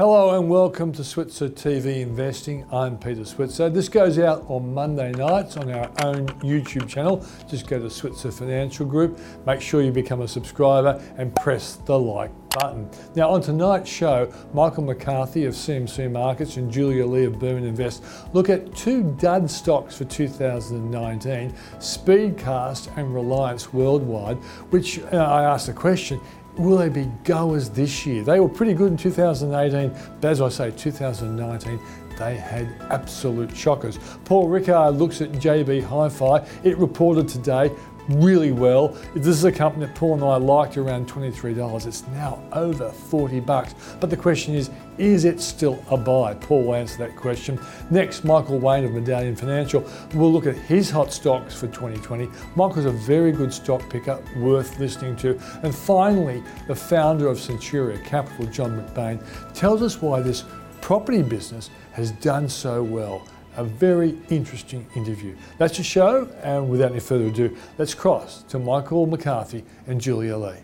Hello and welcome to Switzer TV Investing. I'm Peter Switzer. This goes out on Monday nights on our own YouTube channel. Just go to Switzer Financial Group, make sure you become a subscriber and press the like button. Now, on tonight's show, Michael McCarthy of CMC Markets and Julia Lee of Burman Invest look at two dud stocks for 2019 Speedcast and Reliance Worldwide, which uh, I asked the question will they be goers this year? They were pretty good in 2018, but as I say, 2019, they had absolute shockers. Paul Rickard looks at JB Hi-Fi. It reported today really well. This is a company that Paul and I liked around $23. It's now over 40 bucks. But the question is, is it still a buy? Paul will answer that question. Next, Michael Wayne of Medallion Financial will look at his hot stocks for 2020. Michael's a very good stock picker, worth listening to. And finally, the founder of Centuria Capital, John McBain, tells us why this property business has done so well a very interesting interview. That's the show, and without any further ado, let's cross to Michael McCarthy and Julia Lee.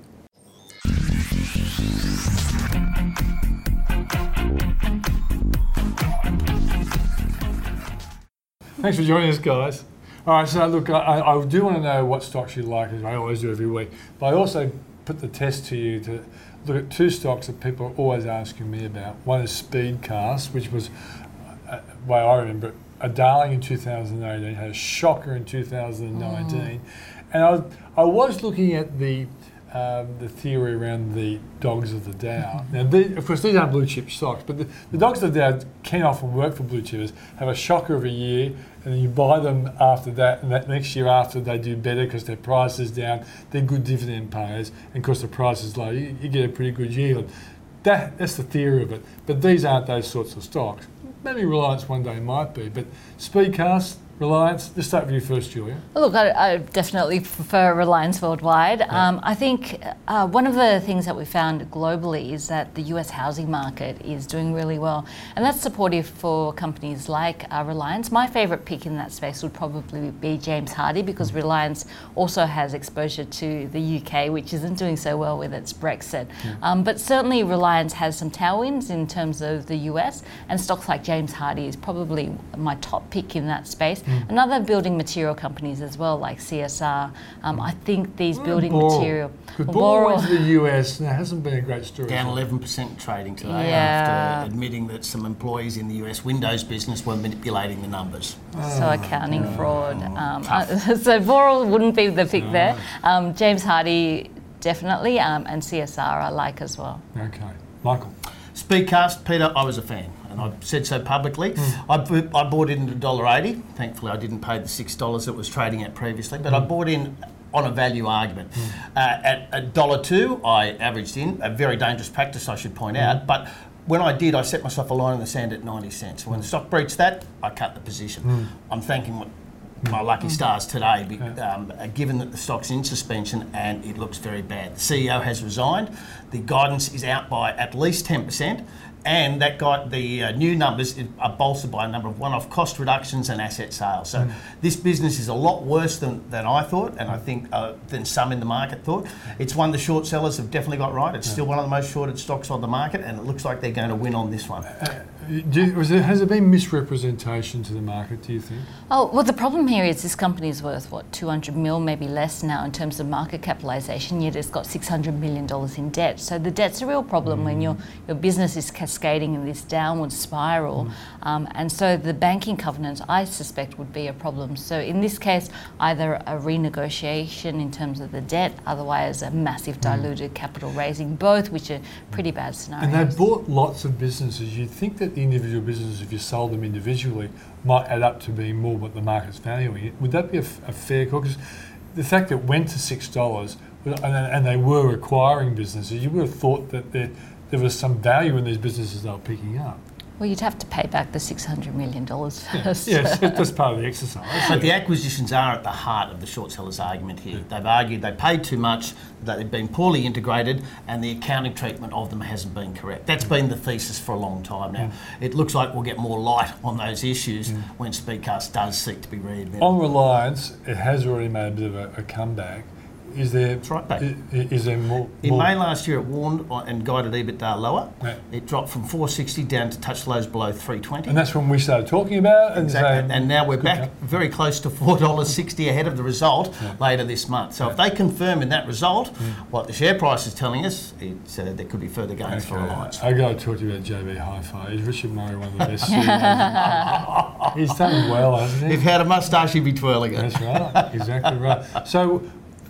Thanks for joining us, guys. All right, so look, I, I do want to know what stocks you like, as I always do every week, but I also put the test to you to look at two stocks that people are always asking me about. One is Speedcast, which was way I remember it, a darling in 2018, had a shocker in 2019. Mm. And I was, I was looking at the um, the theory around the dogs of the Dow. now, they, of course, these aren't blue chip stocks, but the, the dogs of the Dow can often work for blue chippers, have a shocker of a year, and then you buy them after that, and that next year after they do better because their price is down, they're good dividend payers, and because the price is low, you, you get a pretty good yield. That, that's the theory of it. But these aren't those sorts of stocks. Maybe Reliance one day might be, but Speedcast, Reliance, let's start with you first, Julia. Look, I, I, definitely prefer Reliance Worldwide. Yeah. Um, I think uh, one of the things that we found globally is that the US housing market is doing really well, and that's supportive for companies like uh, Reliance. My favourite pick in that space would probably be James Hardie because mm. Reliance also has exposure to the UK, which isn't doing so well with its Brexit. Yeah. Um, but certainly, Reliance has some tailwinds in terms of the US, and stocks like James Hardie is probably my top pick in that space. Mm. And other building material companies as well, like CSR. Um, I think these mm, building Boral. material. Because Boral went to the US, and it hasn't been a great story. Down 11% trading today yeah. after admitting that some employees in the US Windows business were manipulating the numbers. Oh, so accounting oh, fraud. Um, uh, so Boral wouldn't be the pick no. there. Um, James Hardie definitely, um, and CSR I like as well. Okay, Michael. Speedcast, Peter, I was a fan and I've said so publicly. Mm. I, I bought in at $1.80. Thankfully, I didn't pay the $6 it was trading at previously, but mm. I hmm. bought in on a value argument. Mm. Uh, at a dollar two, I averaged in, a very dangerous practice, I should point out, hmm. but when I did, I set myself a line in the sand at 90 cents. When the stock breached that, I cut the position. I'm thanking my lucky stars today, um, given that the stock's in suspension and it looks very bad. The CEO has resigned. The guidance is out by at least 10% and that got the uh, new numbers are bolstered by a number of one-off cost reductions and asset sales. So mm. this business is a lot worse than, than I thought, and I think uh, than some in the market thought. It's one the short sellers have definitely got right. It's yeah. still one of the most shorted stocks on the market, and it looks like they're going to win on this one. You, there, has there been misrepresentation to the market, do you think? Oh, well, the problem here is this company is worth, what, 200 mil, maybe less now in terms of market capitalisation, yet it's got $600 million in debt. So the debt's a real problem mm. when your, your business is cascading in this downward spiral. Mm. Um, and so the banking covenant, I suspect, would be a problem. So in this case, either a renegotiation in terms of the debt, otherwise a massive mm. diluted mm. capital raising, both which are pretty bad scenarios. And they bought lots of businesses. You'd think that individual businesses, if you sold them individually, might add up to being more what the market's valuing. it. Would that be a, fair call? Because the fact that it went to six dollars and, and, they were acquiring businesses, you would have thought that there, there was some value in these businesses they were picking up. Well, you'd have to pay back the $600 million first. Yes, yes that's part of the exercise. But the acquisitions are at the heart of the short seller's argument here. Yeah. They've argued they paid too much, that they've been poorly integrated, and the accounting treatment of them hasn't been correct. That's mm. been the thesis for a long time now. Mm. It looks like we'll get more light on those issues mm. when Speedcast does seek to be reinvented. On Reliance, it has already made a bit of a, a comeback is there right back. i- i- is there more? In more May last year, it warned and guided EBITDA lower. Yeah. It dropped from 460 down to touch lows below 320. and that's when we started talking about it and Exactly. saying, And now we're back job. very close to $4.60 ahead of the result later this month. So if they confirm in that result what the share price is telling us, it's, uh, there could be further gains for Okay, Reliance. I got to talk to you about JB Hi-Fi. Is Richard Murray one of the best He's done well, hasn't he? If he? he had a moustache, he'd be twirling it. That's right, exactly right. So,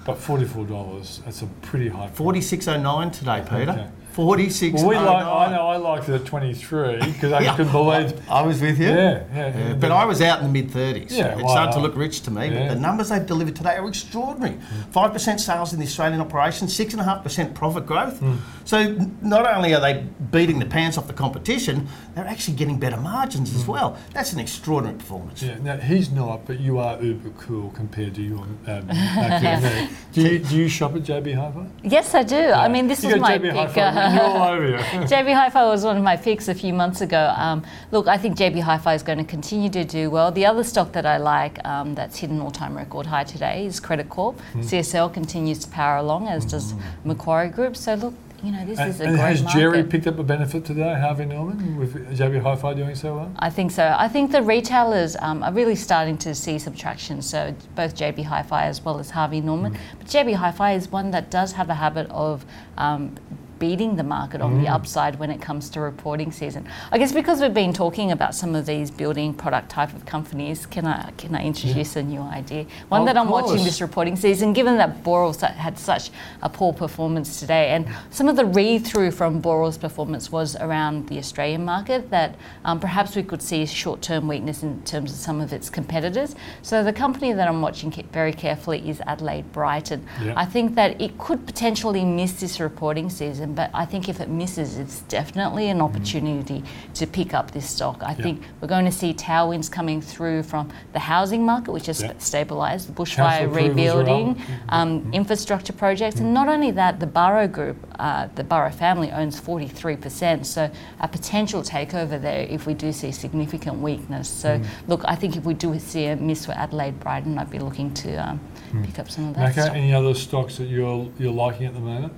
but forty-four dollars, that's a pretty high. price. 46.09 today, Peter. Okay. 46.09. Well, we like. I know I liked it at twenty-three because I Yeah. couldn't believe. I was with you. Yeah, yeah. Yeah, but I was out in the mid 30s. Yeah, well, starting to look rich to me. yeah. But the numbers they've delivered today are extraordinary. Five percent sales in the Australian operation, six and a half percent profit growth. Hmm. So not only are they beating the pants off the competition, they're actually getting better margins as well. That's an extraordinary performance. Hmm. Yeah, now he's not, but you are uber cool compared to your um, back in. Do you, do you shop at JB Hi-Fi? Yes, I do. I mean, this you was my JB pick. Hi-Fi written all over you. JB Hi-Fi was one of my picks a few months ago. Um, look, I think JB Hi-Fi is going to continue to do well. The other stock that I like um, that's hit an all-time record high today is Credit Corp. Hmm. CSL continues to power along, as does Macquarie Group. So look, you know, this And, is a and great has market. Gerry picked up a benefit today, Harvey Norman, with JB Hi-Fi doing so well? I think so. I think the retailers um, are really starting to see some traction. So both JB Hi-Fi as well as Harvey Norman. Mm. But JB Hi-Fi is one that does have a habit of um, beating the market on Mm. the upside when it comes to reporting season. I guess because we've been talking about some of these building product type of companies, can I can I introduce a new idea? One Of that I'm watching this reporting season, given that Boral had such a poor performance today, and some of the read through from Boral's performance was around the Australian market, that um, perhaps we could see short term weakness in terms of some of its competitors. So the company that I'm watching very carefully is Adelaide Brighton. Yeah. I think that it could potentially miss this reporting season, but I think if it misses, it's definitely an opportunity to pick up this stock. I Yeah. think we're going to see tailwinds coming through from the housing market, which has Yeah. stabilised, the bushfire rebuilding, up. um, infrastructure projects, and not only that, the Barro Group, uh, the Barro family owns 43%. So a potential takeover there if we do see significant weakness. So look, I think if we do see a miss for Adelaide Brighton, I'd be looking to um, pick up some of that. Macca, stock. any other stocks that you're you're liking at the moment?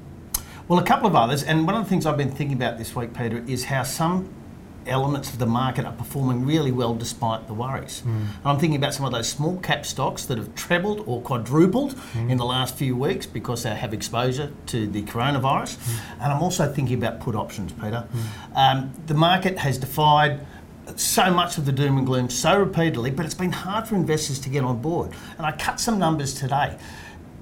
Well, a couple of others, and one of the things I've been thinking about this week, Peter, is how some elements of the market are performing really well despite the worries. Hmm. And I'm thinking about some of those small cap stocks that have trebled or quadrupled hmm. in the last few weeks because they have exposure to the coronavirus. Hmm. And I'm also thinking about put options, Peter. Um, the market has defied so much of the doom and gloom so repeatedly, but it's been hard for investors to get on board. And I cut some numbers today.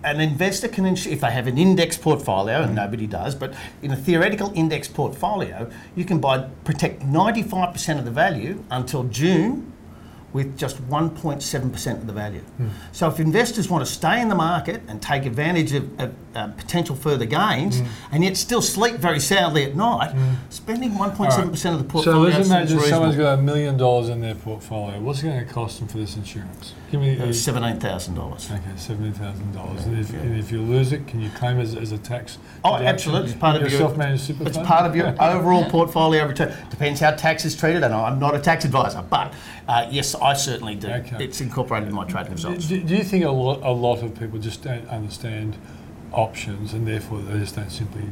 An investor can, if they have an index portfolio, and nobody does, but in a theoretical index portfolio, you can buy protect 95% of the value until June with just 1.7% of the value. So if investors want to stay in the market and take advantage of, of uh, potential further gains and yet still sleep very soundly at night, spending 1.7% of the portfolio. So let's imagine someone's got a million dollars in their portfolio. What's it going to cost them for this insurance? Give me uh, seventeen thousand dollars. okay, seventy thousand dollars. And if, and if you lose it, can you claim as, as a tax? Oh, deduction absolutely. It's part of your your- self-managed super It's fund? part of your overall portfolio return. Depends how tax is treated, and I'm not a tax advisor, but uh, yes, I certainly do. Okay. It's incorporated in my trading results. Do, do you think a lot, a lot of people just don't understand options and therefore they just don't simply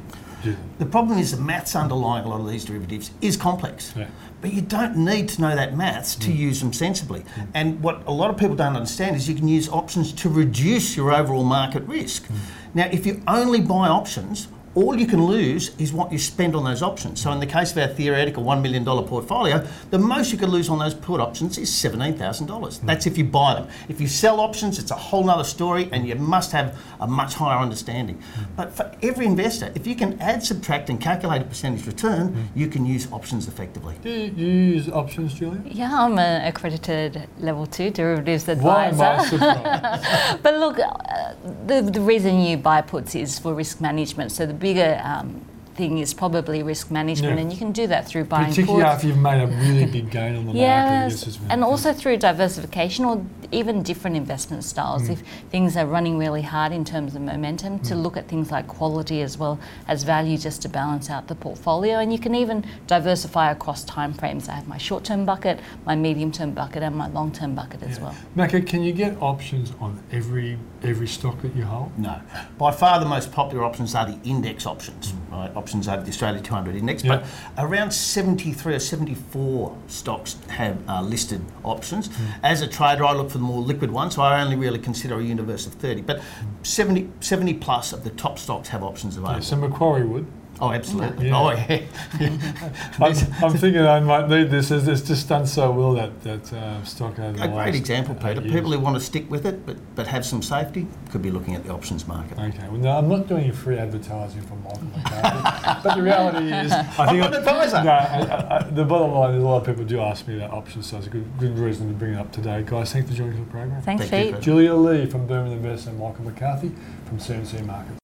do them? The problem is the maths underlying a lot of these derivatives is complex. Yeah. But you don't need to know that maths to mm. use them sensibly. Mm. And what a lot of people don't understand is you can use options to reduce your overall market risk. Mm. Now, if you only buy options, all you can lose is what you spend on those options. So, in the case of our theoretical $1 million portfolio, the most you could lose on those put options is $17,000. Hmm. That's if you buy them. If you sell options, it's a whole other story, and you must have a much higher understanding. Hmm. But for every investor, if you can add, subtract, and calculate a percentage return, hmm. you can use options effectively. Do you, you use options, Julia? Yeah, I'm an accredited level two derivatives Why advisor. am I surprised? But look, uh, the, the reason you buy puts is for risk management. So the bigger um, thing is probably risk management, Yeah. and you can do that through buying Particularly after you've made a really big gain on the market. Yes, is- and also through diversification or even different investment styles. Mm. If things are running really hard in terms of momentum, to look at things like quality as well as value just to balance out the portfolio. And you can even diversify across time frames. I have my short term bucket, my medium term bucket, and my long term bucket as well. Macca, can you get options on every every stock that you hold? No. By far the most popular options are the index options, mm. right? Options over the Australia 200 index. Yeah. But around 73 or 74 stocks have uh, listed options. Mm. As a trader, I look for the more liquid ones, so I only really consider a universe of 30. But mm. 70, 70 plus of the top stocks have options available. Yeah, so Macquarie would. Oh, absolutely. Yeah. Oh, yeah. I'm, I'm thinking I might need this. It's, it's just done so well that that uh, stock over the A last great example, Peter. years. People who want to stick with it but, but have some safety could be looking at the options market. Okay, well, no, I'm not doing free advertising for Michael McCarthy, but the reality is, I I'm an advisor. No, I, I, I, the bottom line is a lot of people do ask me about options, so it's a good, good reason to bring it up today, guys. Thanks for joining the program. Thanks, Thank Pete. Pete. Julia Lee from Burman Invest and Michael McCarthy from CMC Markets.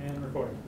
And recording.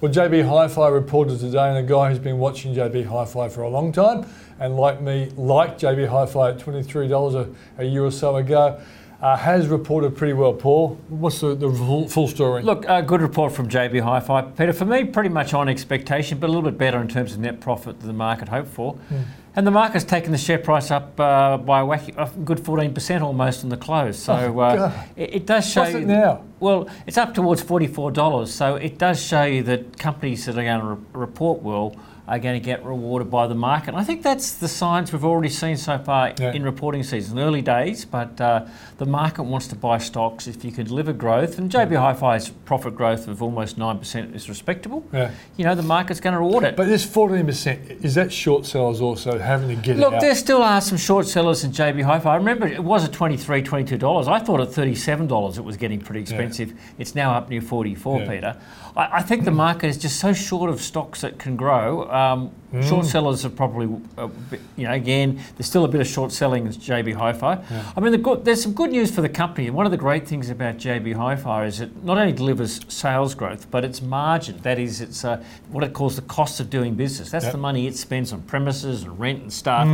Well, JB Hi-Fi reported today, and a guy who's been watching JB Hi-Fi for a long time, and like me, liked JB Hi-Fi at twenty-three dollars a, a year or so ago, uh, has reported pretty well. Paul, what's the, the full, full story? Look, a good report from JB Hi-Fi. Peter, for me, pretty much on expectation, but a little bit better in terms of net profit than the market hoped for. Hmm. And the market's taken the share price up uh, by a wacky, a good 14% almost on the close. So Oh, uh, it, it does show What's you it now? Well, it's up towards $44. So it does show you that companies that are going to re- report well are going to get rewarded by the market. And I think that's the signs we've already seen so far Yeah. in reporting season. Early days, but uh, the market wants to buy stocks if you can deliver growth. And JB Hi-Fi's profit growth of almost 9% is respectable. Yeah. You know, the market's going to reward it. But this fourteen percent is that short sellers also having to get Look, there still are some short sellers in JB Hi-Fi. I remember it was at $23, $22. I thought at $37 it was getting pretty expensive. It's now up near 44, Yeah. Peter. I, think the market is just so short of stocks that can grow. Um, Mm. Short sellers are probably, uh, bit- you know, again, there's still a bit of short selling as JB Hi-Fi. I mean, the good, there's some good news for the company. And one of the great things about JB Hi-Fi is it not only delivers sales growth, but its margin. That is, it's uh, what it calls the cost of doing business. That's Yep. the money it spends on premises and rent and staff.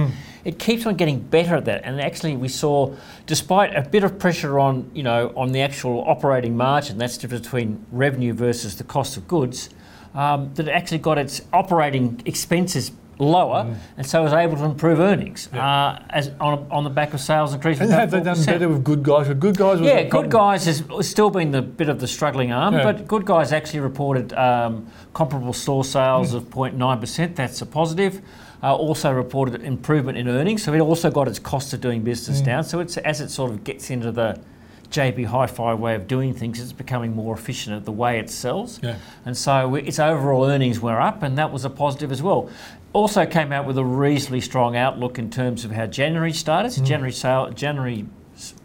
It keeps on getting better at that. And actually, we saw, despite a bit of pressure on, you know, on the actual operating margin, that's the difference between revenue versus the cost of goods, um, that actually got its operating expenses lower, and so was able to improve earnings uh, as on, on the back of sales increase. and have they done better with good guys? With good guys, was Yeah, Good. Guys has still been the bit of the struggling arm, Yeah. but Good Guys actually reported um, comparable store sales Hmm. of 0.9%. That's a positive. Uh, also reported improvement in earnings, so it also got its cost of doing business Hmm. down. So it's as it sort of gets into the JB Hi-Fi way of doing things, it's becoming more efficient at the way it sells. Yeah. And so its overall earnings were up, and that was a positive as well. Also came out with a reasonably strong outlook in terms of how January started. So mm. January sale, January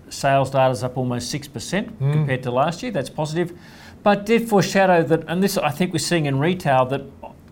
sales data is up almost six percent mm. compared to last year. That's positive, but did foreshadow that, and this I think we're seeing in retail that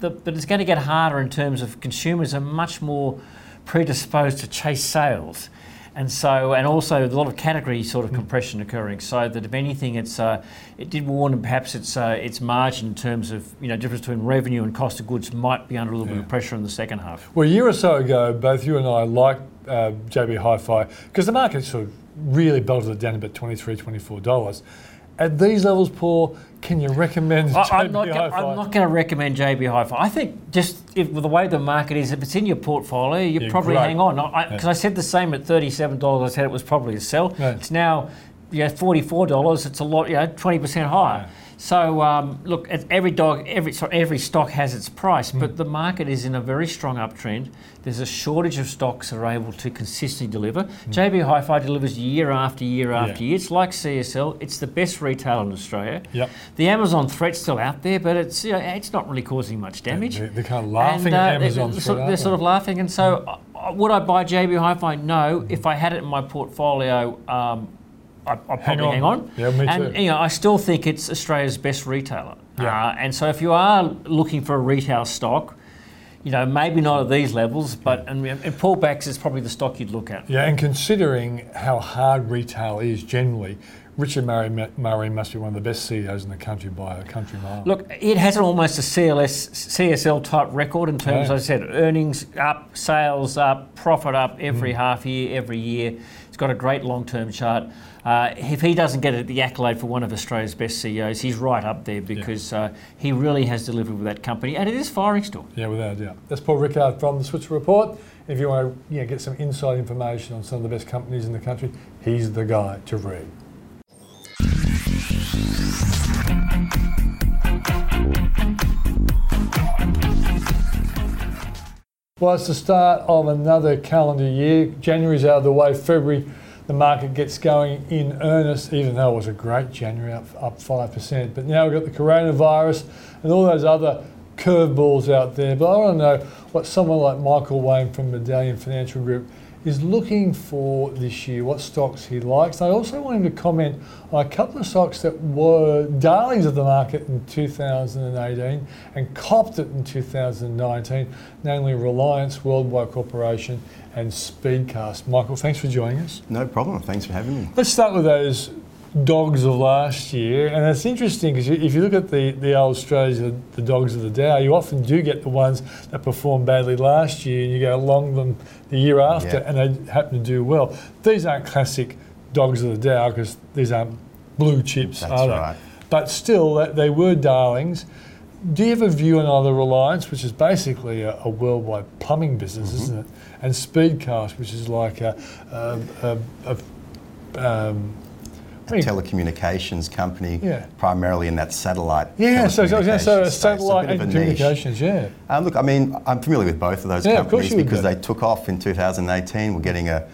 that, that it's going to get harder in terms of consumers are much more predisposed to chase sales. And so, and also a lot of category sort of compression occurring. So that if anything, it's uh, it did warn and perhaps its uh, its margin in terms of you know difference between revenue and cost of goods might be under a little bit of pressure in the second half. Well, a year or so ago, both you and I liked uh, JB Hi-Fi because the market sort of really belted it down about 23 $24. At these levels, Paul, can you recommend I, JB I'm not. Going to recommend JB Hi-Fi. I think just if, with the way the market is, if it's in your portfolio, you Yeah, probably great. hang on. Because I, said the same at thirty-seven dollars. I said it was probably a sell. Yeah. It's now, yeah, forty-four dollars. It's a lot. You know, twenty percent higher. So um, look, every dog, every every stock has its price, Hmm. but the market is in a very strong uptrend. There's a shortage of stocks that are able to consistently deliver. JB Hi-Fi delivers year after year after. Yeah. year. It's like CSL. It's the best retailer in Australia. Yep. The Amazon threat's still out there, but it's you know, it's not really causing much damage. They're, they're kind of laughing And, at uh, Amazon. They're, threat, sort, they're sort of laughing, and so uh, would I buy JB Hi-Fi? No. If I had it in my portfolio, um, I, I'd probably on. hang on. Yeah, me and too. you know, I still think it's Australia's best retailer. Yeah. Uh, and so if you are looking for a retail stock, you know, maybe not at these levels, but and, and pullbacks is probably the stock you'd look at. Yeah, and considering how hard retail is generally, Richard Murray, Murray must be one of the best CEOs in the country by a country mile. Look, it has almost a CLS, CSL type record in terms, Yeah. as I said, earnings up, sales up, profit up every Mm. half year, every year. It's got a great long term chart. Uh, if he doesn't get it, the accolade for one of Australia's best CEOs, he's right up there because uh, he really has delivered with that company, and it is firing still. Yeah, without a doubt. That's Paul Rickard from the Switzer Report. If you want to you know, get some inside information on some of the best companies in the country, he's the guy to read. Well, it's the start of another calendar year. January's out of the way. February, the market gets going in earnest, even though it was a great January, up, up 5%. But now we've got the coronavirus and all those other curveballs out there. But I want to know what someone like Michael Wayne from Medallion Financial Group is looking for this year, what stocks he likes. I also want him to comment on a couple of stocks that were darlings of the market in 2018 and copped it in 2019, namely Reliance, Worldwide Corporation, and Speedcast. Michael, thanks for joining us. No problem. Thanks for having me. Let's start with those dogs of last year. And it's interesting because if you look at the, the old strategy, the, the dogs of the Dow, you often do get the ones that performed badly last year and you go along them the year after Yeah. and they happen to do well. These aren't classic dogs of the Dow because these aren't blue chips, That's are they? right. But still, they- were darlings. Do you have a view on either Reliance, which is basically a, a worldwide plumbing business, Mm-hmm. isn't it? And Speedcast, which is like a, a, a, a um, A telecommunications company, Yeah. primarily in that satellite. Yeah, so, so, yeah, so space. satellite and communications, yeah. Um, look, I mean, I'm familiar with both of those Yeah, of companies you because be. they took off in 2018. We're getting a,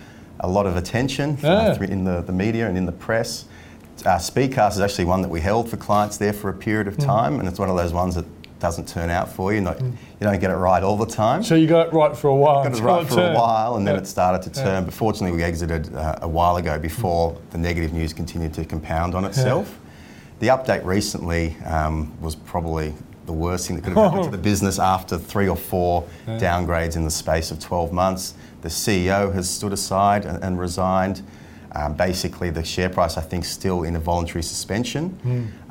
a lot of attention uh, Yeah. in the, the media and in the press. Uh, Speedcast is actually one that we held for clients there for a period Mm. of time, and it's one of those ones that doesn't turn out for you. Not, You don't get it right all the time. So you got it right for a while. got it right for a while, and then it started to Yeah. turn. But fortunately, we exited uh, a while ago before the negative news continued to compound on itself. The update recently um, was probably the worst thing that could have happened to the business after three or four downgrades in the space of 12 months. The CEO has stood aside and, and resigned. Um, basically, the share price, I think, still in a voluntary suspension.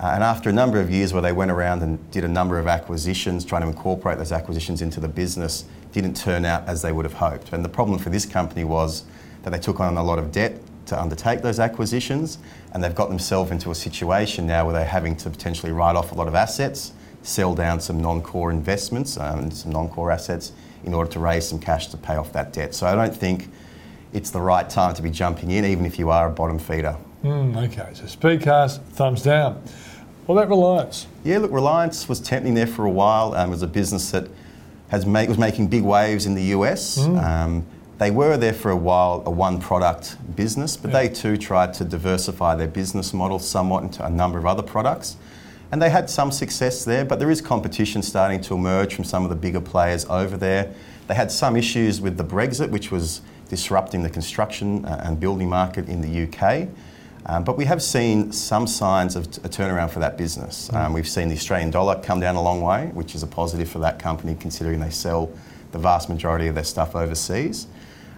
Uh, and after a number of years where they went around and did a number of acquisitions, trying to incorporate those acquisitions into the business, didn't turn out as they would have hoped. And the problem for this company was that they took on a lot of debt to undertake those acquisitions, and they've got themselves into a situation now where they're having to potentially write off a lot of assets, sell down some non-core investments um, and some non-core assets in order to raise some cash to pay off that debt. So I don't think it's the right time to be jumping in, even if you are a bottom feeder. Mm, okay, so Speedcast, thumbs down. What about Reliance? Yeah, look, Reliance was tempting there for a while. Um, it was a business that has make, was making big waves in the US. Um, they were there for a while, a one product business, but they too tried to diversify their business model somewhat into a number of other products. And they had some success there, but there is competition starting to emerge from some of the bigger players over there. They had some issues with the Brexit, which was disrupting the construction uh, and building market in the UK. Um, but we have seen some signs of a turnaround for that business. Um, we've seen the Australian dollar come down a long way, which is a positive for that company considering they sell the vast majority of their stuff overseas.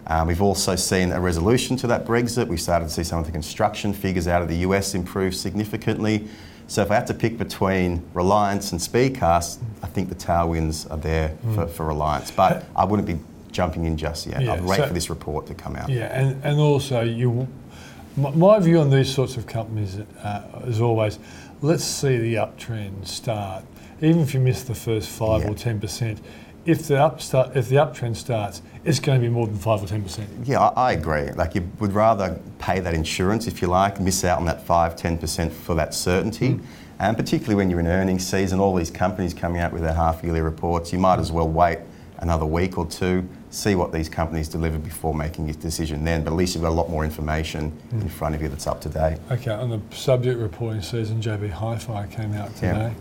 Um, we've also seen a resolution to that Brexit. We've started to see some of the construction figures out of the US improve significantly. So if I had to pick between Reliance and Speedcast, I think the tailwinds are there for, for Reliance. But I wouldn't be jumping in just yet. Yeah, I'd wait so- for this report to come out. Yeah, and, and also you, my, my view on these sorts of companies uh, is always, let's see the uptrend start. Even if you miss the first five Yeah. or ten percent, if the up start, if the uptrend starts, it's going to be more than five or ten percent. Yeah, I, I agree. Like you would rather pay that insurance, if you like, miss out on that 5 10% for that certainty. And particularly when you're in earnings season, all these companies coming out with their half yearly reports, you might as well wait another week or two, see what these companies deliver before making your decision then. But at least you've got a lot more information hmm. in front of you that's up to date. Okay, on the subject reporting season, JB Hi-Fi came out today. Yeah.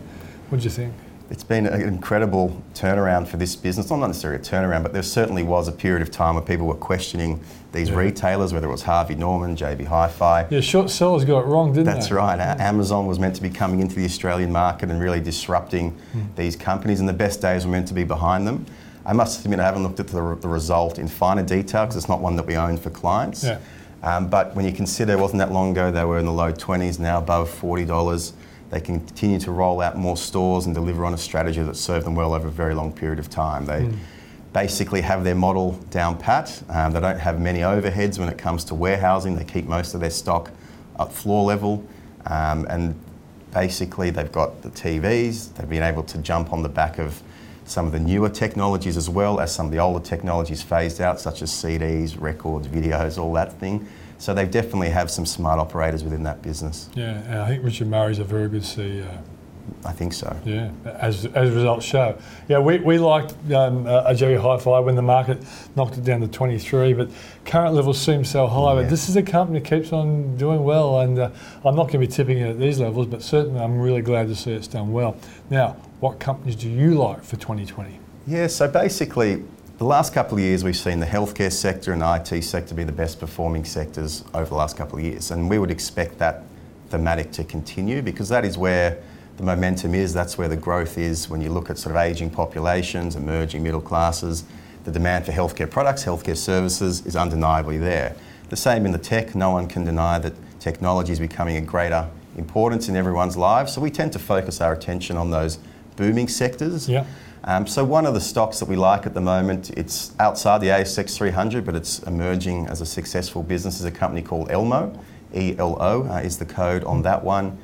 What do you think? It's been an incredible turnaround for this business. Not necessarily a turnaround, but there certainly was a period of time where people were questioning these Yeah. retailers, whether it was Harvey Norman, JB Hi-Fi. Yeah, short sellers got it wrong, didn't they? That's they? right. A- Amazon was meant to be coming into the Australian market and really disrupting hmm. these companies, and the best days were meant to be behind them. I must admit I haven't looked at the, the result in finer detail because it's not one that we own for clients. Yeah. Um, but when you consider it wasn't that long ago, they were in the low 20s, now above $40. They continue to roll out more stores and deliver on a strategy that served them well over a very long period of time. They basically have their model down pat. Um, they don't have many overheads when it comes to warehousing. They keep most of their stock at floor level. Um, and basically, they've got the TVs. They've been able to jump on the back of some of the newer technologies as well as some of the older technologies phased out, such as CDs, records, videos, all that thing. So they definitely have some smart operators within that business. Yeah, and I think Richard Murray's a very good CEO. I think so. Yeah, as, as results show. Yeah, we, we liked um, uh, JB Hi-Fi when the market knocked it down to 23, but current levels seem so high. Yeah. But this is a company that keeps on doing well, and uh, I'm not going to be tipping it at these levels, but certainly I'm really glad to see it's done well. Now, what companies do you like for 2020? Yeah, so basically, the last couple of years we've seen the healthcare sector and IT sector be the best performing sectors over the last couple of years, and we would expect that thematic to continue because that is where the momentum is, that's where the growth is when you look at sort of ageing populations, emerging middle classes. The demand for healthcare products, healthcare services is undeniably there. The same in the tech, no one can deny that technology is becoming a greater importance in everyone's lives, so we tend to focus our attention on those booming sectors. Yeah. Um, so one of the stocks that we like at the moment, it's outside the ASX 300, but it's emerging as a successful business, is a company called Elmo. ELO uh, is the code on that one.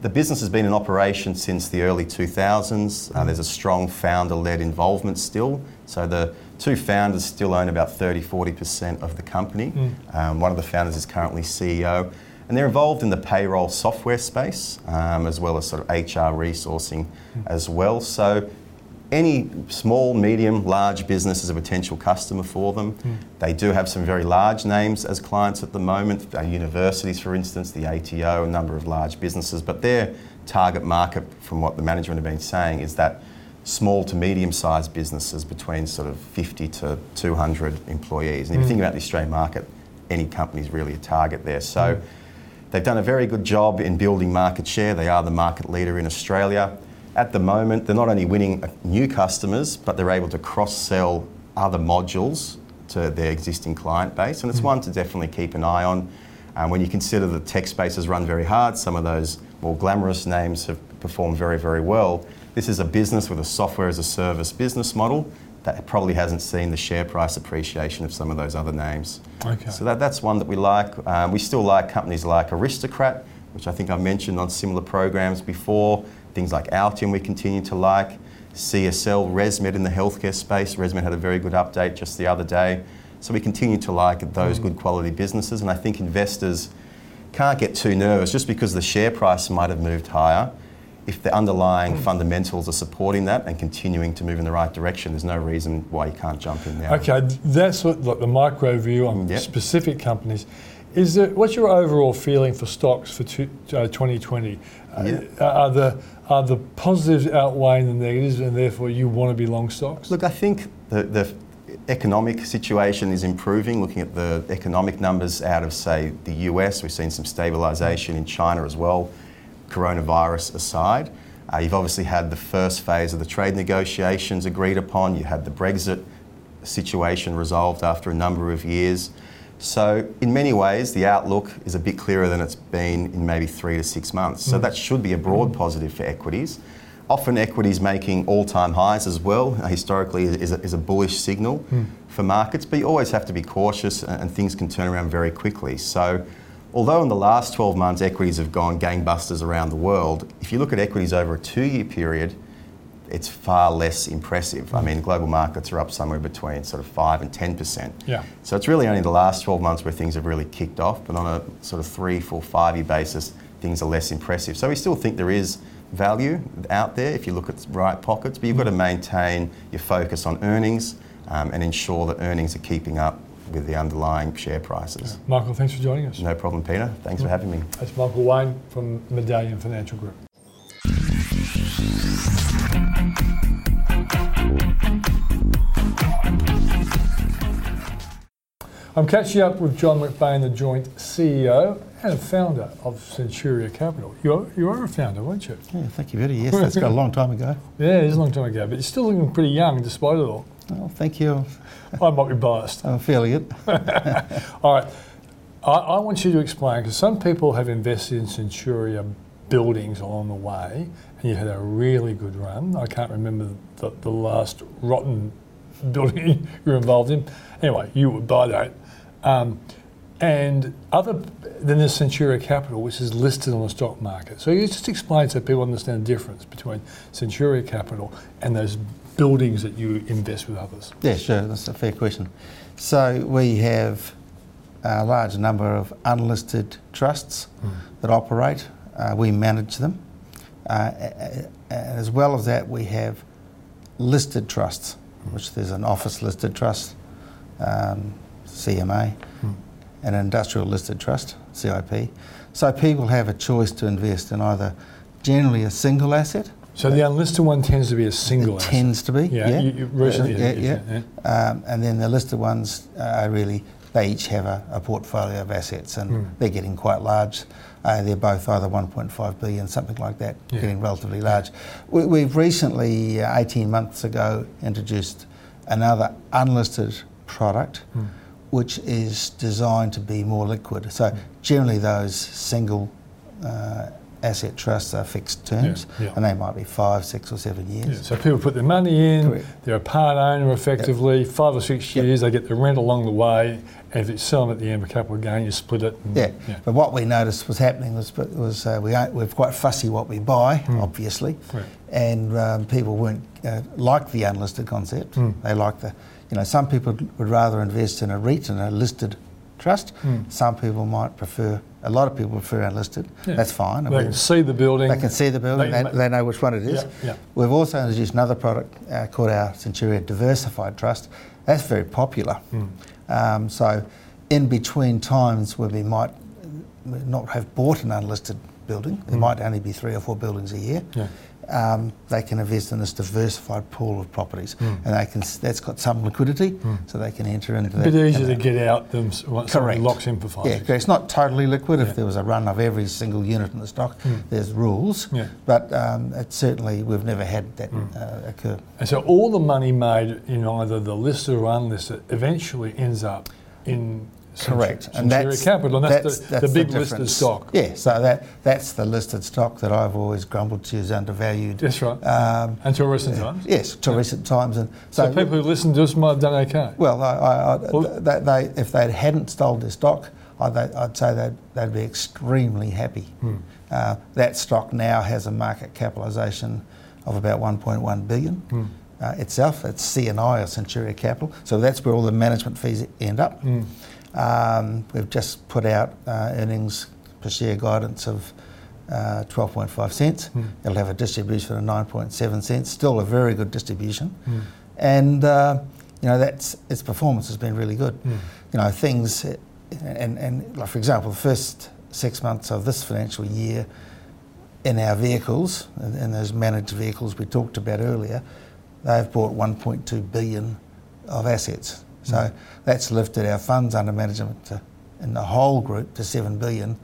The business has been in operation since the early 2000s. Uh, there's a strong founder-led involvement still. So the two founders still own about 30, 40% of the company. Um, one of the founders is currently CEO. And they're involved in the payroll software space, um, as well as sort of HR resourcing as well. So any small, medium, large business is a potential customer for them. They do have some very large names as clients at the moment, uh, universities, for instance, the ATO, a number of large businesses. But their target market, from what the management have been saying, is that small to medium sized businesses between sort of 50 to 200 employees. And if you think about the Australian market, any company is really a target there. So they've done a very good job in building market share. They are the market leader in Australia. At the moment, they're not only winning new customers, but they're able to cross sell other modules to their existing client base. And it's one to definitely keep an eye on. Um, when you consider the tech space has run very hard, some of those more glamorous names have performed very, very well. This is a business with a software as a service business model that probably hasn't seen the share price appreciation of some of those other names. Okay. So that, that's one that we like. Um, we still like companies like Aristocrat, which I think I've mentioned on similar programs before. Things like Altium we continue to like. CSL, ResMed in the healthcare space. ResMed had a very good update just the other day. So we continue to like those good quality businesses, and I think investors can't get too nervous just because the share price might have moved higher. If the underlying fundamentals are supporting that and continuing to move in the right direction, there's no reason why you can't jump in now. Okay, that's what, like the micro view on Yep. specific companies. Is there, what's your overall feeling for stocks for two, uh, 2020? Yeah. Uh, are the are the positives outweighing the negatives, and therefore you want to be long stocks? Look, I think the, the economic situation is improving. Looking at the economic numbers out of, say, the US, we've seen some stabilisation in China as well, coronavirus aside. Uh, you've obviously had the first phase of the trade negotiations agreed upon. You had the Brexit situation resolved after a number of years. So, in many ways, the outlook is a bit clearer than it's been in maybe three to six months. So, that should be a broad positive for equities. Often, equities making all time highs as well, uh, historically, is a, is a bullish signal for markets, but you always have to be cautious and, and things can turn around very quickly. So, although in the last 12 months equities have gone gangbusters around the world, if you look at equities over a two year period, it's far less impressive. I mean, global markets are up somewhere between sort of 5 and 10%. Yeah. So it's really only the last 12 months where things have really kicked off, but on a sort of three, four, five year basis, things are less impressive. So we still think there is value out there if you look at the right pockets, but you've got to maintain your focus on earnings um, and ensure that earnings are keeping up with the underlying share prices. Michael, thanks for joining us. No problem, Peter. Thanks for having me. That's Michael Wayne from Medallion Financial Group. I'm catching up with John McBain, the joint CEO and founder of Centuria Capital. You are, you are a founder, weren't you? Yeah, thank you, Eddie. Yes, that's got a long time ago. Yeah, it is a long time ago, but you're still looking pretty young despite it all. Well, thank you. I might be biased. I'm feeling it. All right. I, I want you to explain because some people have invested in Centuria buildings along the way and you had a really good run. I can't remember the, the last rotten building you were involved in. Anyway, you would buy that. Um, and other than the Centuria Capital, which is listed on the stock market. So you just explain so people understand the difference between Centuria Capital and those buildings that you invest with others. Yeah, sure. That's a fair question. So we have a large number of unlisted trusts that operate. Uh, we manage them. Uh, as well as that, we have listed trusts, which there's an office listed trust, um, CMA, and an industrial listed trust, CIP. So people have a choice to invest in either generally a single asset. So the unlisted one tends to be a single it asset. tends to be. Yeah, Yeah, you- you recently Uh, yeah, yeah. yeah. Um, and then the listed ones are really, they each have a, a portfolio of assets and Hmm. they're getting quite large. Uh, they're both either 1.5 billion, something like that, Yeah. getting relatively large. We, we've recently, uh, 18 months ago, introduced another unlisted product Hmm. which is designed to be more liquid. So generally those single uh, asset trusts are fixed terms Yeah, yeah. and they might be five, six or seven years. Yeah, so people put their money in, Correct. they're a part owner effectively, five or six Yep. years, they get the rent along the way, and if it's selling at the end of a capital gain, you split it. Yeah. but what we noticed was happening was was uh, we we're quite fussy what we buy, obviously, Right. and um, people weren't uh, like the unlisted concept. Mm. They like the, you know, some people would rather invest in a REIT and a listed trust. Mm. Some people might prefer. A lot of people prefer unlisted. Yeah. That's fine. They we- can see the building. they can see the building. They They, they know which one it is. Yeah, yeah. We've also introduced another product uh, called our Centuria Diversified Trust. That's very popular. Mm. Um, so, in between times where we might not have bought an unlisted building, there might only be three or four buildings a year. Yeah. Um, they can invest in this diversified pool of properties, and they can. That's got some liquidity, so they can enter into that. A bit easier to get out than once Correct. locks in for five Yeah, years. it's not totally liquid. Yeah. If there was a run of every single unit in the stock, there's rules. Yeah. But um, it's certainly, we've never had that uh, occur. And so all the money made in either the listed or unlisted eventually ends up in Correct. Centuria Capital, and that's, the, the big listed stock. Yeah, so that that's the listed stock that I've always grumbled to is undervalued. That's right. Um, Until recent times. yes, to recent times. And So, so, people who listen to us might have done okay. well, I, I, I, Well- they, they, if they hadn't sold their stock, I'd, I'd say they'd, they'd be extremely happy. Hmm. Uh, that stock now has a market capitalisation of about 1.1 billion. Hmm. Uh, itself, it's CNI or Centuria Capital, so that's where all the management fees end up. Hmm. Um, we've just put out uh, earnings per share guidance of uh, 12.5 cents. It'll have a distribution of 9.7 cents, still a very good distribution. And, uh, you know, that's, its performance has been really good. You know, things, uh, and, and like for example, the first six months of this financial year in our vehicles, in those managed vehicles we talked about earlier, they've bought 1.2 billion of assets. So that's lifted our funds under management to, in the whole group to 7 billion.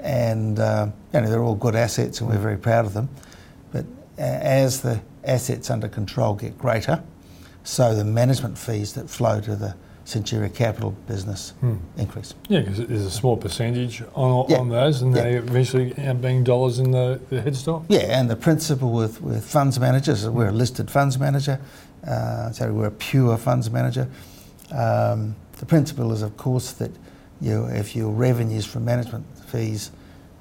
And uh, you know, they're all good assets and we're very proud of them. But uh, as the assets under control get greater, so the management fees that flow to the Centuria Capital business increase. Yeah, because there's a small percentage on, Yeah. on those, and Yeah. they eventually end up being dollars in the, the headstock. Yeah, and the principle with, with funds managers, we're a listed funds manager, uh, so we're a pure funds manager. Um, the principle is, of course, that you, if your revenues from management fees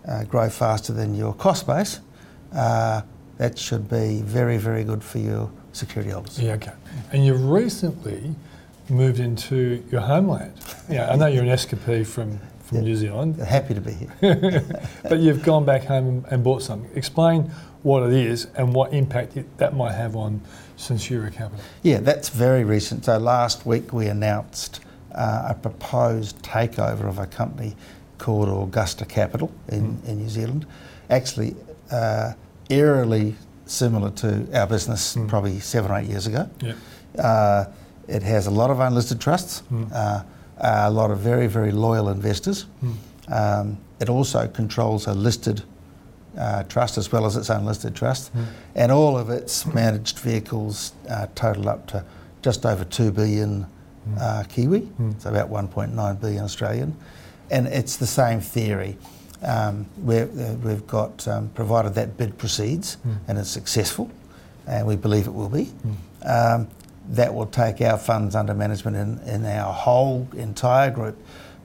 uh, grow faster than your cost base, uh, that should be very, very good for your security holders. Yeah, okay. And you've recently moved into your homeland. Yeah, I know you're an escapee from, from Yeah. New Zealand, Happy to be here. but you've gone back home and, and bought something. Explain what it is and what impact it, that might have on Centuria Capital. Yeah, that's very recent. So last week we announced uh, a proposed takeover of a company called Augusta Capital in, in New Zealand. Actually, uh, eerily similar to our business probably seven or eight years ago. Yeah. Uh, it has a lot of unlisted trusts, uh, a lot of very, very loyal investors. Um, it also controls a listed uh, trust as well as its unlisted trust, and all of its managed vehicles uh, total up to just over 2 billion uh, Kiwi, so about 1.9 billion Australian. And it's the same theory. Um, we're, uh, we've got, um, provided that bid proceeds and is successful, and we believe it will be, um, that will take our funds under management in, in our whole entire group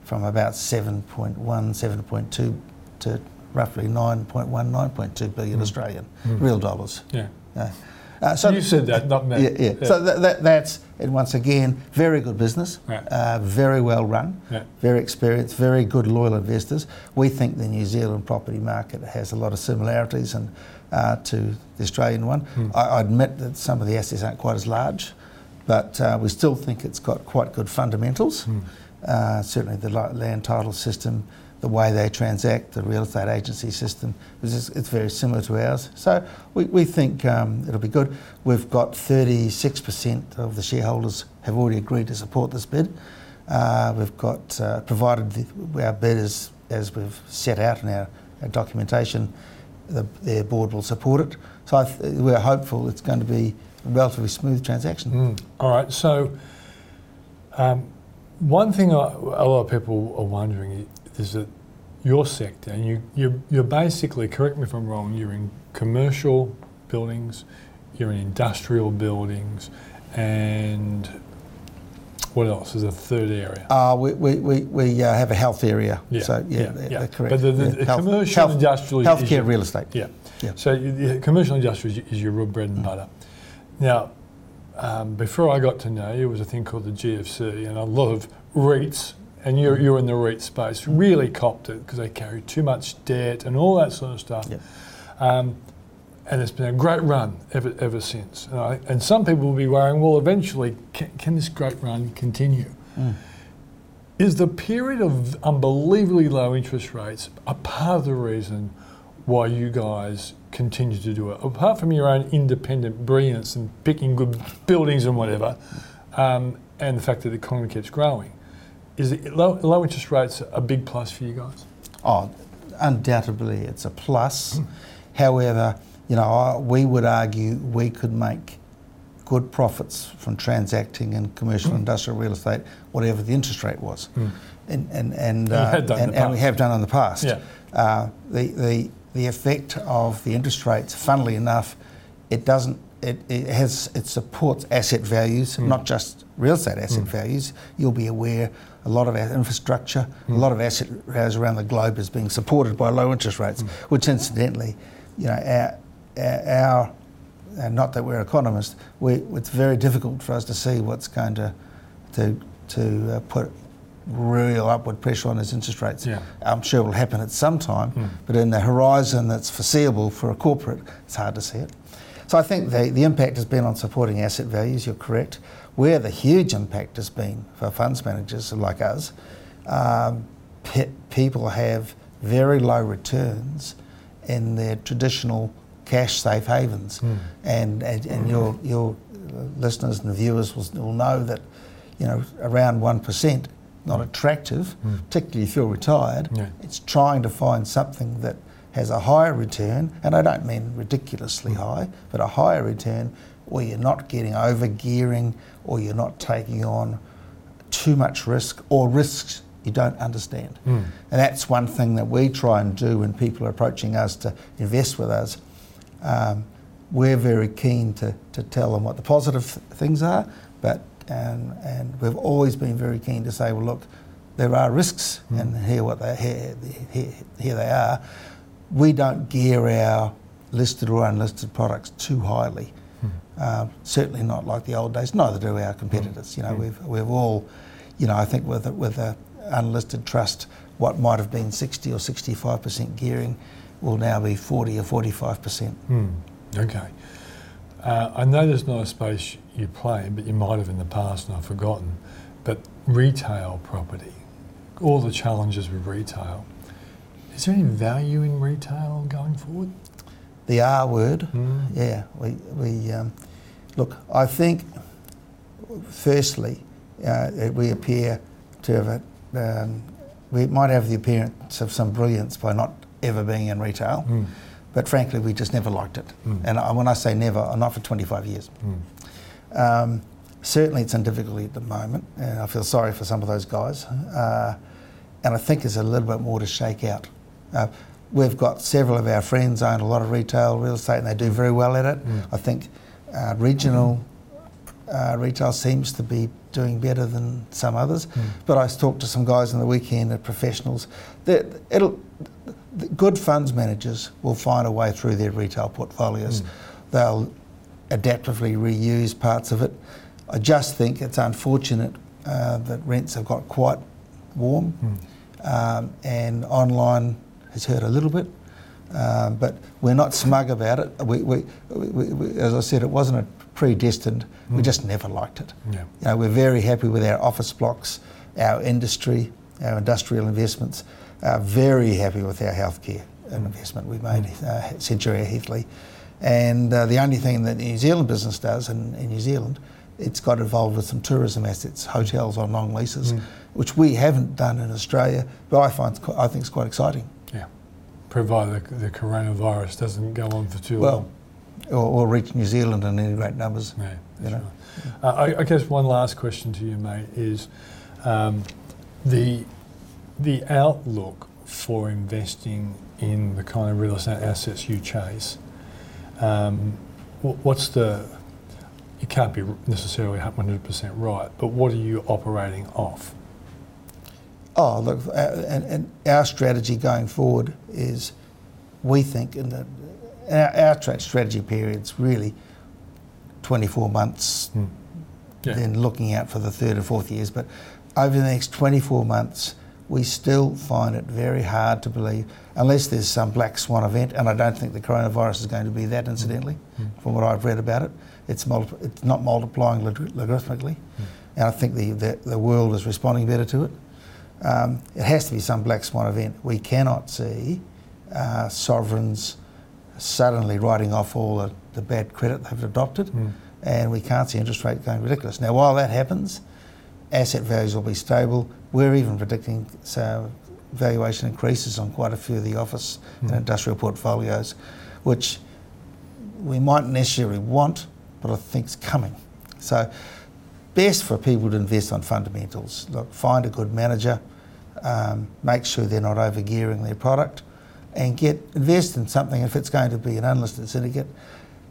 from about 7.1, 7.2 to roughly 9.1, 9.2 billion Australian, real dollars. Yeah. Yeah. Uh, so you said that, not me. yeah, yeah. So that, that, that's, and once again, very good business, Yeah. uh, very well run, Yeah. very experienced, very good loyal investors. We think the New Zealand property market has a lot of similarities and, uh, to the Australian one. Hmm. I, I admit that some of the assets aren't quite as large, but uh, we still think it's got quite good fundamentals. Uh, certainly the land title system, the way they transact, the real estate agency system, is, it's very similar to ours. So we, we think um, it'll be good. We've got 36% of the shareholders have already agreed to support this bid. Uh, we've got, uh, provided the, our bid is, as we've set out in our, our documentation, the, their board will support it. So th- we're hopeful it's going to be a relatively smooth transaction. Mm. All right. So, um, one thing I, a lot of people are wondering is that your sector, and you, you're, you're basically, correct me if I'm wrong, you're in commercial buildings, you're in industrial buildings, and what else is a third area? Uh, we we, we, we uh, have a health area. Yeah, So, yeah, yeah, they're- yeah. they're correct. But the- the- the commercial health, industrial Healthcare, your- real estate. Yeah. Yeah. So the commercial industrial is, is your real bread and butter. Now, um, before I got to know you, there was a thing called the GFC, and a lot of REITs, and you're, you're in the REIT space, really copped it because they carry too much debt and all that sort of stuff. Yeah. Um, and it's been a great run ever, ever since. And, I, and some people will be worrying, well, eventually, can, can this great run continue? Mm. Is the period of unbelievably low interest rates a part of the reason why you guys continue to do it? Apart from your own independent brilliance and picking good buildings and whatever, um, and the fact that the economy keeps growing, is low, low interest rates a big plus for you guys? Oh, undoubtedly, it's a plus. However, you know, I, we would argue we could make good profits from transacting in commercial and industrial real estate, whatever the interest rate was. And, and, and, uh, had and, and we have done in the past. Yeah. Uh, the, the, the effect of the interest rates, funnily enough, it doesn't, it, it has, it supports asset values, hmm. not just real estate asset hmm. values. You'll be aware a lot of our infrastructure, a hmm. lot of asset values around the globe is being supported by low interest rates, which incidentally, you know, our, our, our and not that we're economists, we, it's very difficult for us to see what's going to, to, to uh, put real upward pressure on those interest rates. Yeah. I'm sure it will happen at some time, but in the horizon that's foreseeable for a corporate, it's hard to see it. So I think the, the impact has been on supporting asset values, you're correct. Where the huge impact has been for funds managers like us, um, pe- people have very low returns in their traditional cash safe havens. And, and, and your, your listeners and viewers will, will know that, you know, around 1%, not attractive, particularly if you're retired. Yeah. It's trying to find something that has a higher return, and I don't mean ridiculously hmm. high, but a higher return where you're not getting over gearing or you're not taking on too much risk or risks you don't understand. Hmm. And that's one thing that we try and do when people are approaching us to invest with us. Um, we're very keen to, to tell them what the positive th- things are, but and, and we've always been very keen to say, well, look, there are risks, hmm. and here what they here, here, here they are. We don't gear our listed or unlisted products too highly. Uh, certainly not like the old days. Neither do our competitors. You know, we've we've all, you know, I think with a, with a unlisted trust, what might have been 60 or 65 percent gearing will now be 40 or 45 percent. Hmm. Okay. Uh, I know there's not a space you play but you might have in the past and I've forgotten. But retail property, all the challenges with retail. Is there any value in retail going forward? The R word, Mm. yeah. We we um, look. I think, firstly, uh, we appear to have a, um, we might have the appearance of some brilliance by not ever being in retail, Mm. but frankly, we just never liked it. Mm. And I, when I say never, I'm not for 25 years. Mm. Um, Certainly, it's in difficulty at the moment, and I feel sorry for some of those guys. Uh, and I think there's a little bit more to shake out. Uh, we've got several of our friends own a lot of retail real estate, and they do very well at it. I think uh, regional uh, retail seems to be doing better than some others. But I talked to some guys on the weekend, at professionals. That it'll the good funds managers will find a way through their retail portfolios. They'll adaptively reuse parts of it. I just think it's unfortunate uh, that rents have got quite warm, um, and online has hurt a little bit. Um, but we're not smug about it. We, we, we, we, as I said, it wasn't a predestined. We just never liked it. Yeah. You know, we're very happy with our office blocks, our industry, our industrial investments. Uh, very happy with our healthcare investment we made, uh, Centuria Heathley. And uh, the only thing that the New Zealand business does in, in New Zealand, it's got involved with some tourism assets, hotels on long leases, which we haven't done in Australia, but I find I think it's quite exciting. Provided the, the coronavirus doesn't go on for too Well, long. or, or reach New Zealand in any great numbers. Yeah, you know. right. Uh, I, I guess one last question to you, mate, is um, the the outlook for investing in the kind of real estate assets you chase. Um, what's the you can't be necessarily 100% right, but what are you operating off? Oh, look, uh, and, and our strategy going forward is we think in the, our, our tra- strategy period's really 24 months, hmm. Yeah. then looking out for the third or fourth years. But over the next 24 months, we still find it very hard to believe, unless there's some black swan event, and I don't think the coronavirus is going to be that, hmm. incidentally, hmm. from what I've read about it. It's, multi- it's not multiplying log- logarithmically, and I think the, the, the world is responding better to it. Um, it has to be some black swan event. We cannot see uh, sovereigns suddenly writing off all the, the bad credit they've adopted, and we can't see interest rate going ridiculous. Now, while that happens, asset values will be stable. We're even predicting so valuation increases on quite a few of the office and industrial portfolios, which we might necessarily want, but I think it's coming. So, best for people to invest on fundamentals. Look, find a good manager, um, make sure they're not over gearing their product, and get invest in something. If it's going to be an unlisted syndicate,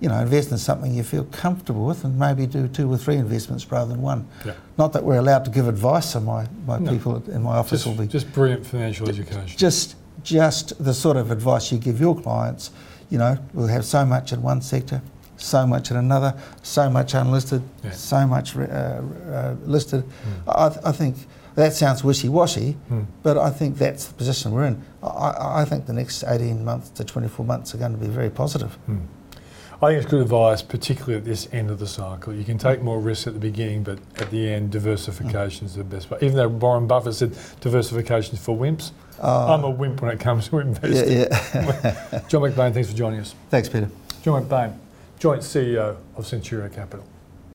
you know, invest in something you feel comfortable with, and maybe do two or three investments rather than one. Yeah. Not that we're allowed to give advice, so my, my No. people in my office Just, will be just brilliant financial education. just just the sort of advice you give your clients. You know, we'll have so much in one sector, so much in another, so much unlisted, Yeah. so much uh, uh, listed. I, I think that sounds wishy-washy, Mm. but I think that's the position we're in. I- I, think the next 18 months to 24 months are going to be very positive. I think it's good advice, particularly at this end of the cycle. You can take more risks at the beginning, but at the end, diversification is the best way. Even though Warren Buffett said diversification is for wimps, I'm a wimp when it comes to investing. Yeah, yeah. John McBain, thanks for joining us. Thanks, Peter. John McBain, joint CEO of Centuria Capital.